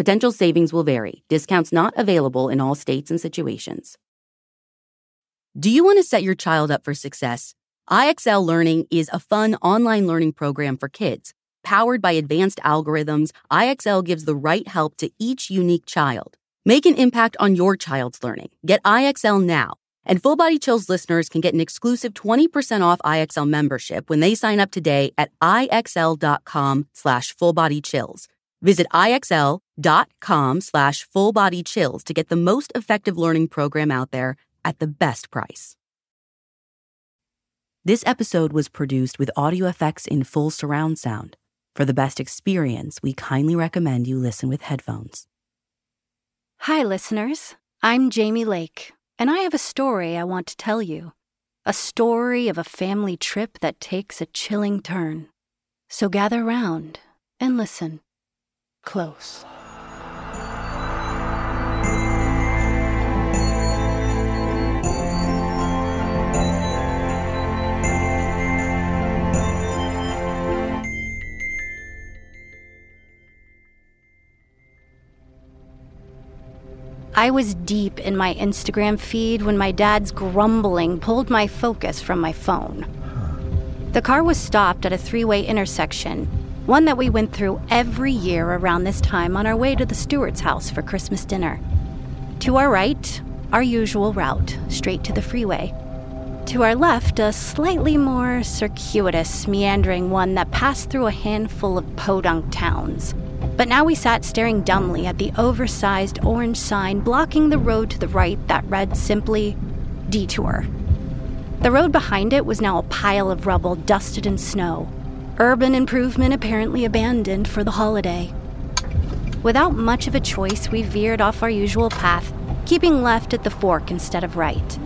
Potential savings will vary. Discounts not available in all states and situations. Do you want to set your child up for success? IXL Learning is a fun online learning program for kids. Powered by advanced algorithms, IXL gives the right help to each unique child. Make an impact on your child's learning. Get IXL now. And Full Body Chills listeners can get an exclusive 20% off IXL membership when they sign up today at IXL.com slash fullbodychills. Visit IXL.com slash fullbodychills to get the most effective learning program out there at the best price. This episode was produced with audio effects in full surround sound. For the best experience, we kindly recommend you listen with headphones. Hi, listeners. I'm Jamie Lake, and I have a story I want to tell you. A story of a family trip that takes a chilling turn. So gather round and listen close. I was deep in my Instagram feed when my dad's grumbling pulled my focus from my phone. The car was stopped at a three way intersection, one that we went through every year around this time on our way to the Stewart's house for Christmas dinner. To our right, our usual route, straight to the freeway. To our left, a slightly more circuitous, meandering one that passed through a handful of podunk towns. But now we sat staring dumbly at the oversized orange sign blocking the road to the right that read simply Detour. The road behind it was now a pile of rubble dusted in snow. Urban improvement apparently abandoned for the holiday. Without much of a choice, we veered off our usual path, keeping left at the fork instead of right.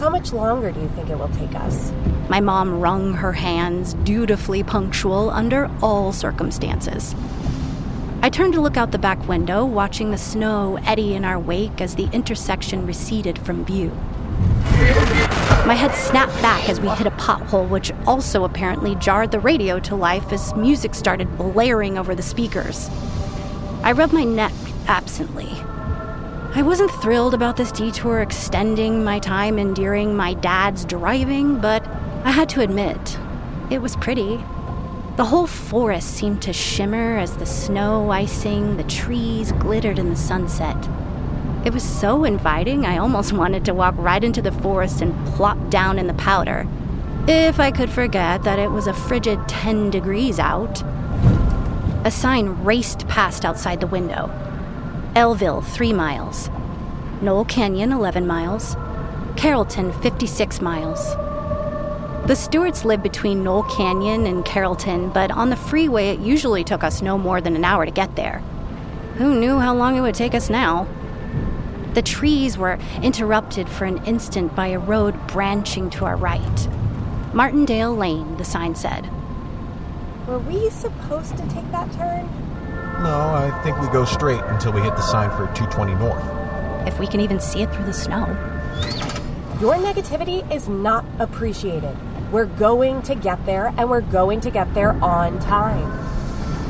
How much longer do you think it will take us? My mom wrung her hands, dutifully punctual under all circumstances. I turned to look out the back window, watching the snow eddy in our wake as the intersection receded from view. My head snapped back as we hit a pothole, which also apparently jarred the radio to life as music started blaring over the speakers. I rubbed my neck absently. I wasn't thrilled about this detour extending my time enduring my dad's driving, but I had to admit, it was pretty. The whole forest seemed to shimmer as the snow icing, the trees glittered in the sunset. It was so inviting, I almost wanted to walk right into the forest and plop down in the powder. If I could forget that it was a frigid 10 degrees out. A sign raced past outside the window Elville, 3 miles. Knoll Canyon, 11 miles. Carrollton, 56 miles. The Stewarts lived between Knoll Canyon and Carrollton, but on the freeway it usually took us no more than an hour to get there. Who knew how long it would take us now? The trees were interrupted for an instant by a road branching to our right. Martindale Lane, the sign said. Were we supposed to take that turn? No, I think we go straight until we hit the sign for 220 North. If we can even see it through the snow. Your negativity is not appreciated. We're going to get there, and we're going to get there on time.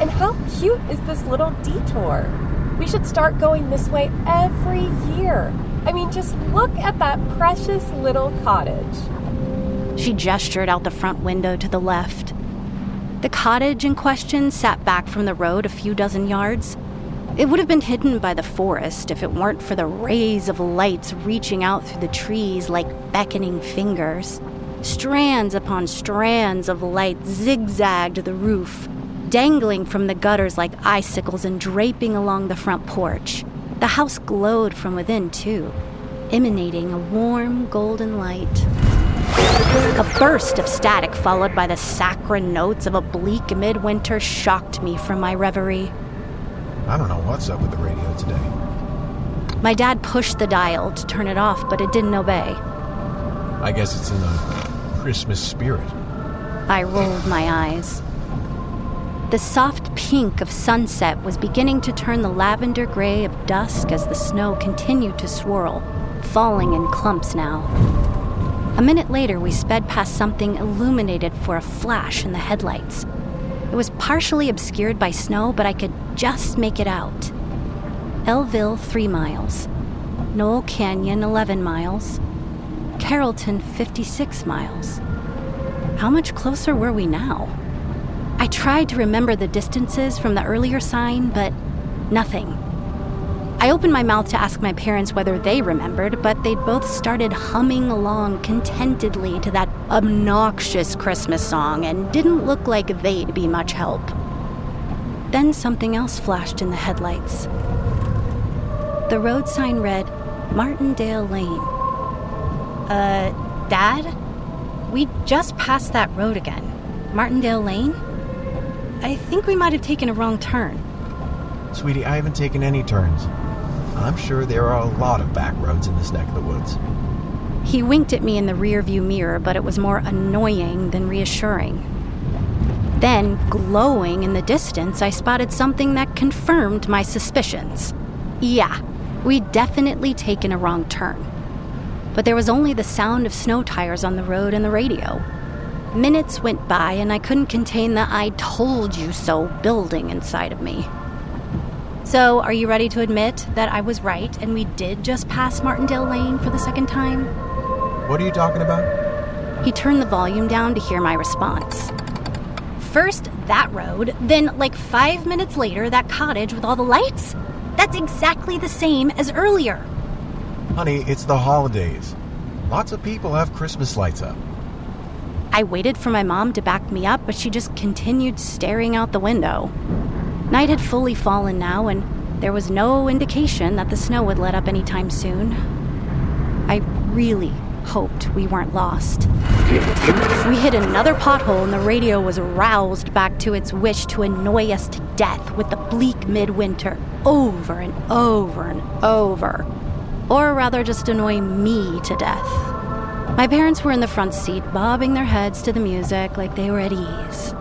And how cute is this little detour? We should start going this way every year. I mean, just look at that precious little cottage. She gestured out the front window to the left. The cottage in question sat back from the road a few dozen yards. It would have been hidden by the forest if it weren't for the rays of lights reaching out through the trees like beckoning fingers. Strands upon strands of light zigzagged the roof, dangling from the gutters like icicles and draping along the front porch. The house glowed from within, too, emanating a warm golden light. A burst of static, followed by the saccharine notes of a bleak midwinter, shocked me from my reverie. I don't know what's up with the radio today. My dad pushed the dial to turn it off, but it didn't obey. I guess it's in the Christmas spirit. I rolled my eyes. The soft pink of sunset was beginning to turn the lavender gray of dusk as the snow continued to swirl, falling in clumps now. A minute later, we sped past something illuminated for a flash in the headlights. It was partially obscured by snow, but I could just make it out. Elville, 3 miles. Knoll Canyon, 11 miles. Carrollton, 56 miles. How much closer were we now? I tried to remember the distances from the earlier sign, but nothing. I opened my mouth to ask my parents whether they remembered, but they'd both started humming along contentedly to that obnoxious Christmas song and didn't look like they'd be much help. Then something else flashed in the headlights. The road sign read Martindale Lane. Uh, Dad? We just passed that road again. Martindale Lane? I think we might have taken a wrong turn. Sweetie, I haven't taken any turns. I'm sure there are a lot of back roads in this neck of the woods. He winked at me in the rearview mirror, but it was more annoying than reassuring. Then, glowing in the distance, I spotted something that confirmed my suspicions. Yeah, we'd definitely taken a wrong turn. But there was only the sound of snow tires on the road and the radio. Minutes went by, and I couldn't contain the I told you so building inside of me. So, are you ready to admit that I was right and we did just pass Martindale Lane for the second time? What are you talking about? He turned the volume down to hear my response. First, that road, then, like five minutes later, that cottage with all the lights? That's exactly the same as earlier. Honey, it's the holidays. Lots of people have Christmas lights up. I waited for my mom to back me up, but she just continued staring out the window. Night had fully fallen now, and there was no indication that the snow would let up anytime soon. I really hoped we weren't lost. We hit another pothole, and the radio was roused back to its wish to annoy us to death with the bleak midwinter over and over and over. Or rather, just annoy me to death. My parents were in the front seat, bobbing their heads to the music like they were at ease.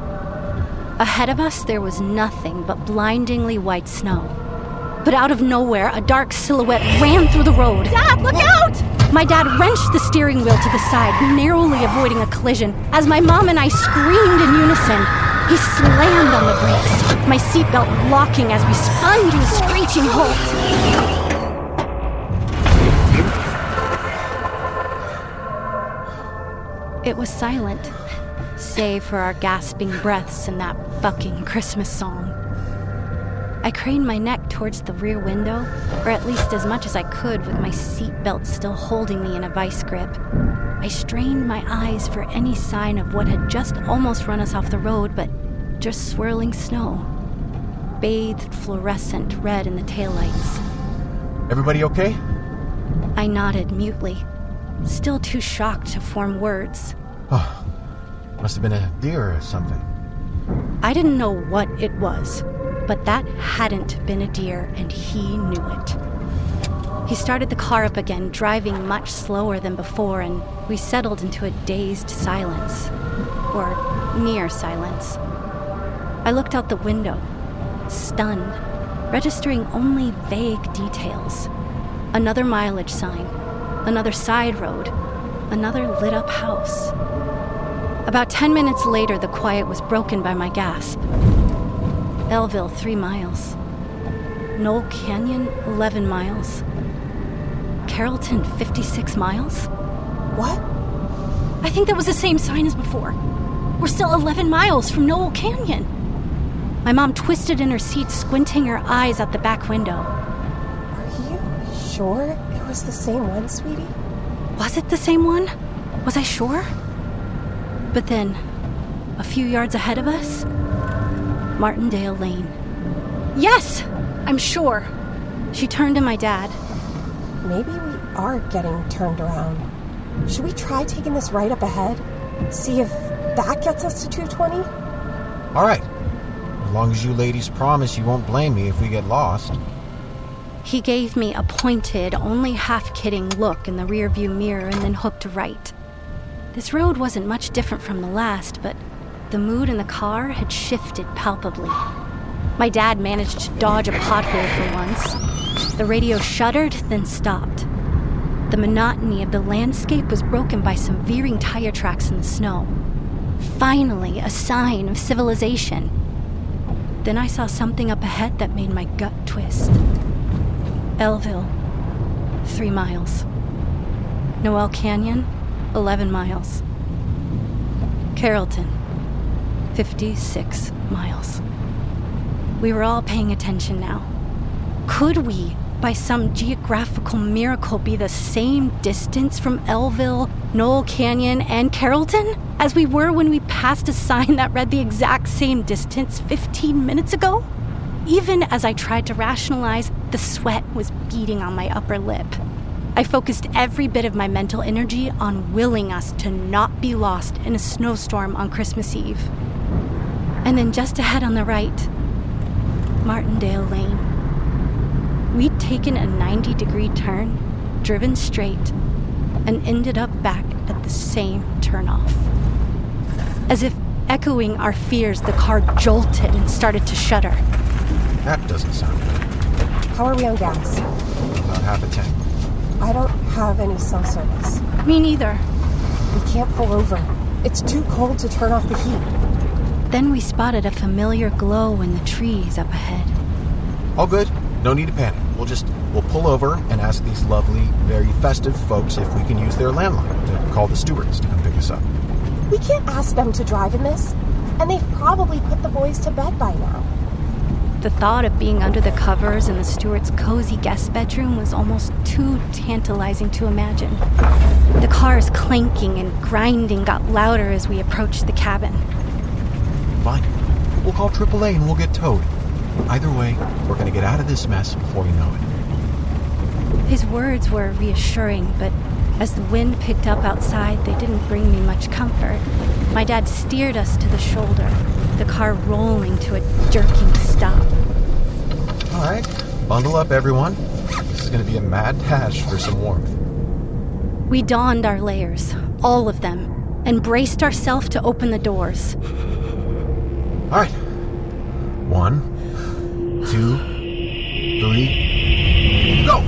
Ahead of us, there was nothing but blindingly white snow. But out of nowhere, a dark silhouette ran through the road. Dad, look out! My dad wrenched the steering wheel to the side, narrowly avoiding a collision. As my mom and I screamed in unison, he slammed on the brakes, my seatbelt locking as we spun to a screeching halt. It was silent, save for our gasping breaths and that fucking Christmas song. I craned my neck towards the rear window, or at least as much as I could with my seatbelt still holding me in a vice grip. I strained my eyes for any sign of what had just almost run us off the road, but just swirling snow. Bathed fluorescent red in the taillights. Everybody okay? I nodded mutely, still too shocked to form words. Oh, must have been a deer or something. I didn't know what it was, but that hadn't been a deer, and he knew it. He started the car up again, driving much slower than before, and we settled into a dazed silence. Or near silence. I looked out the window, stunned, registering only vague details. Another mileage sign, another side road, another lit up house. About 10 minutes later, the quiet was broken by my gasp. Elville, 3 miles. Knoll Canyon, 11 miles. Carrollton, 56 miles? What? I think that was the same sign as before. We're still 11 miles from Knoll Canyon. My mom twisted in her seat, squinting her eyes out the back window. Are you sure was the same one, sweetie? Was it the same one? Was I sure? But then, a few yards ahead of us, Martindale Lane. Yes, I'm sure. She turned to my dad. Maybe we are getting turned around. Should we try taking this right up ahead? See if that gets us to 220? All right. As long as you ladies promise you won't blame me if we get lost. He gave me a pointed, only half kidding look in the rearview mirror and then hooked right. This road wasn't much different from the last, but the mood in the car had shifted palpably. My dad managed to dodge a pothole for once. The radio shuddered, then stopped. The monotony of the landscape was broken by some veering tire tracks in the snow. Finally, a sign of civilization. Then I saw something up ahead that made my gut twist. Elville, three miles. Noel Canyon, 11 miles. Carrollton, 56 miles. We were all paying attention now. Could we, by some geographical miracle, be the same distance from Elville, Noel Canyon, and Carrollton as we were when we passed a sign that read the exact same distance 15 minutes ago? Even as I tried to rationalize, the sweat was beating on my upper lip. I focused every bit of my mental energy on willing us to not be lost in a snowstorm on Christmas Eve. And then just ahead on the right, Martindale Lane. We'd taken a 90 degree turn, driven straight, and ended up back at the same turnoff. As if echoing our fears, the car jolted and started to shudder. That doesn't sound good. How are we on gas? About half a tank. I don't have any cell service. Me neither. We can't pull over. It's too cold to turn off the heat. Then we spotted a familiar glow in the trees up ahead. All good. No need to panic. We'll just we'll pull over and ask these lovely, very festive folks if we can use their landline to call the Stewarts to come pick us up. We can't ask them to drive in this, and they've probably put the boys to bed by now. The thought of being under the covers in the Stewart's cozy guest bedroom was almost too tantalizing to imagine. The car's clanking and grinding got louder as we approached the cabin. Fine. We'll call AAA and we'll get towed. Either way, we're gonna get out of this mess before you know it. His words were reassuring, but as the wind picked up outside, they didn't bring me much comfort. My dad steered us to the shoulder, the car rolling to a jerking stop. All right, bundle up, everyone. This is gonna be a mad dash for some warmth. We donned our layers, all of them, and braced ourselves to open the doors. All right. One, two, three, go!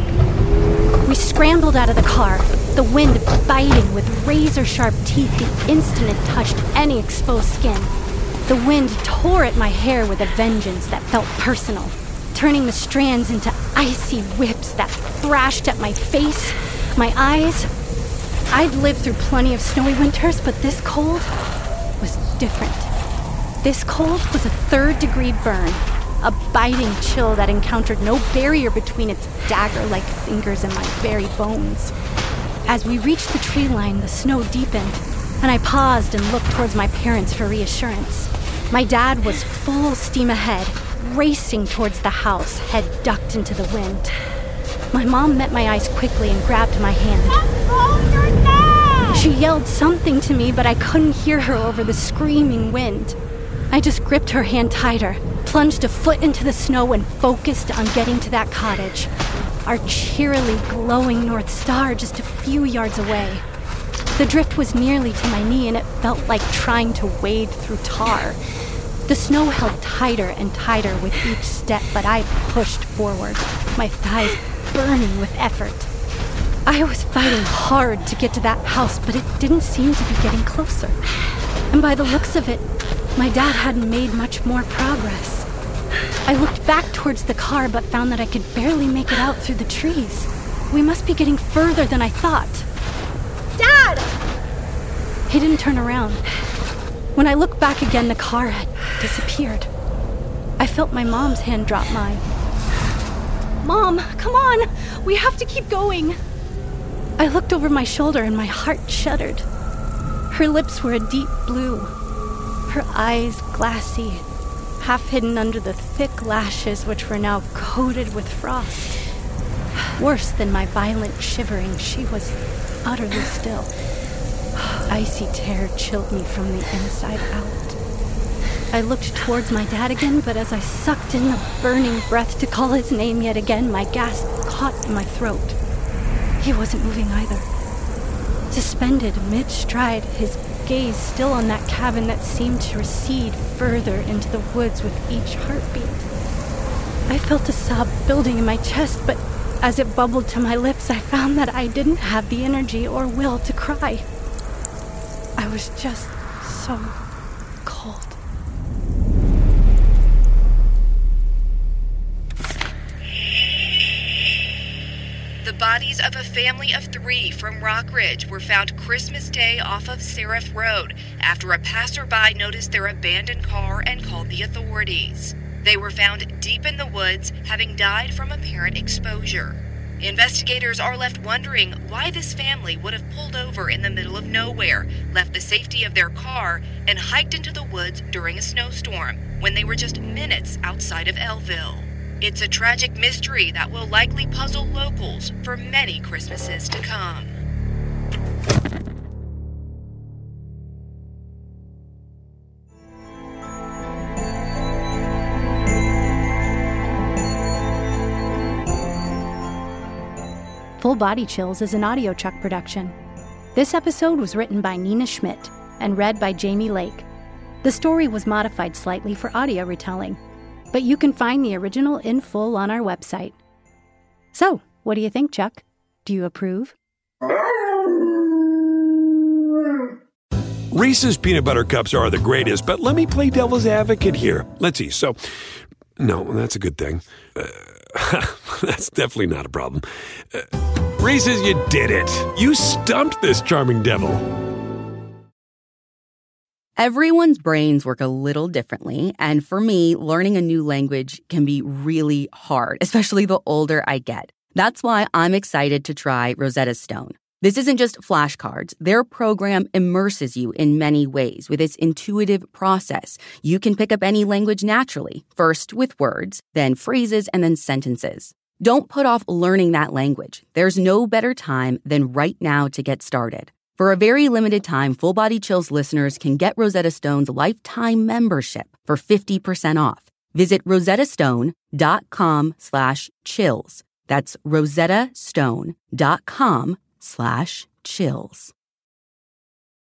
We scrambled out of the car, the wind biting with razor sharp teeth the instant it touched any exposed skin. The wind tore at my hair with a vengeance that felt personal, turning the strands into icy whips that thrashed at my face, my eyes. I'd lived through plenty of snowy winters, but this cold was different. This cold was a third degree burn, a biting chill that encountered no barrier between its dagger like fingers and my very bones. As we reached the tree line, the snow deepened, and I paused and looked towards my parents for reassurance. My dad was full steam ahead, racing towards the house, head ducked into the wind. My mom met my eyes quickly and grabbed my hand. "Hold on now!" she yelled something to me, but I couldn't hear her over the screaming wind. I just gripped her hand tighter, plunged a foot into the snow, and focused on getting to that cottage. Our cheerily glowing North Star just a few yards away. The drift was nearly to my knee, and it felt like trying to wade through tar. The snow held tighter and tighter with each step, but I pushed forward, my thighs burning with effort. I was fighting hard to get to that house, but it didn't seem to be getting closer. And by the looks of it, my dad hadn't made much more progress. I looked back towards the car, but found that I could barely make it out through the trees. We must be getting further than I thought. Dad! He didn't turn around. When I looked back again, the car had disappeared. I felt my mom's hand drop mine. Mom, come on! We have to keep going! I looked over my shoulder and my heart shuddered. Her lips were a deep blue, her eyes glassy, half hidden under the thick lashes which were now coated with frost. Worse than my violent shivering, she was utterly still. Icy terror chilled me from the inside out. I looked towards my dad again, but as I sucked in the burning breath to call his name yet again, my gasp caught in my throat. He wasn't moving either. Suspended mid stride, his gaze still on that cabin that seemed to recede further into the woods with each heartbeat. I felt a sob building in my chest, but as it bubbled to my lips, I found that I didn't have the energy or will to cry. I was just so cold. The bodies of a family of three from Rockridge were found Christmas Day off of Seraph Road after a passerby noticed their abandoned car and called the authorities. They were found deep in the woods, having died from apparent exposure. Investigators are left wondering why this family would have pulled over in the middle of nowhere, left the safety of their car, and hiked into the woods during a snowstorm when they were just minutes outside of Elville. It's a tragic mystery that will likely puzzle locals for many Christmases to come. Body Chills is an Audio Chuck production. This episode was written by Nina Schmidt and read by Jamie Lake. The story was modified slightly for audio retelling, but you can find the original in full on our website. So, what do you think, Chuck? Do you approve? Reese's peanut butter cups are the greatest, but let me play devil's advocate here. Let's see. So, no, that's a good thing. Uh, that's definitely not a problem. Uh, Reese's, you did it. You stumped this charming devil. Everyone's brains work a little differently, and for me, learning a new language can be really hard, especially the older I get. That's why I'm excited to try Rosetta Stone. This isn't just flashcards. Their program immerses you in many ways with its intuitive process. You can pick up any language naturally, first with words, then phrases, and then sentences. Don't put off learning that language. There's no better time than right now to get started. For a very limited time, Full Body Chills listeners can get Rosetta Stone's lifetime membership for 50% off. Visit rosettastone.com slash chills. That's rosettastone.com slash chills.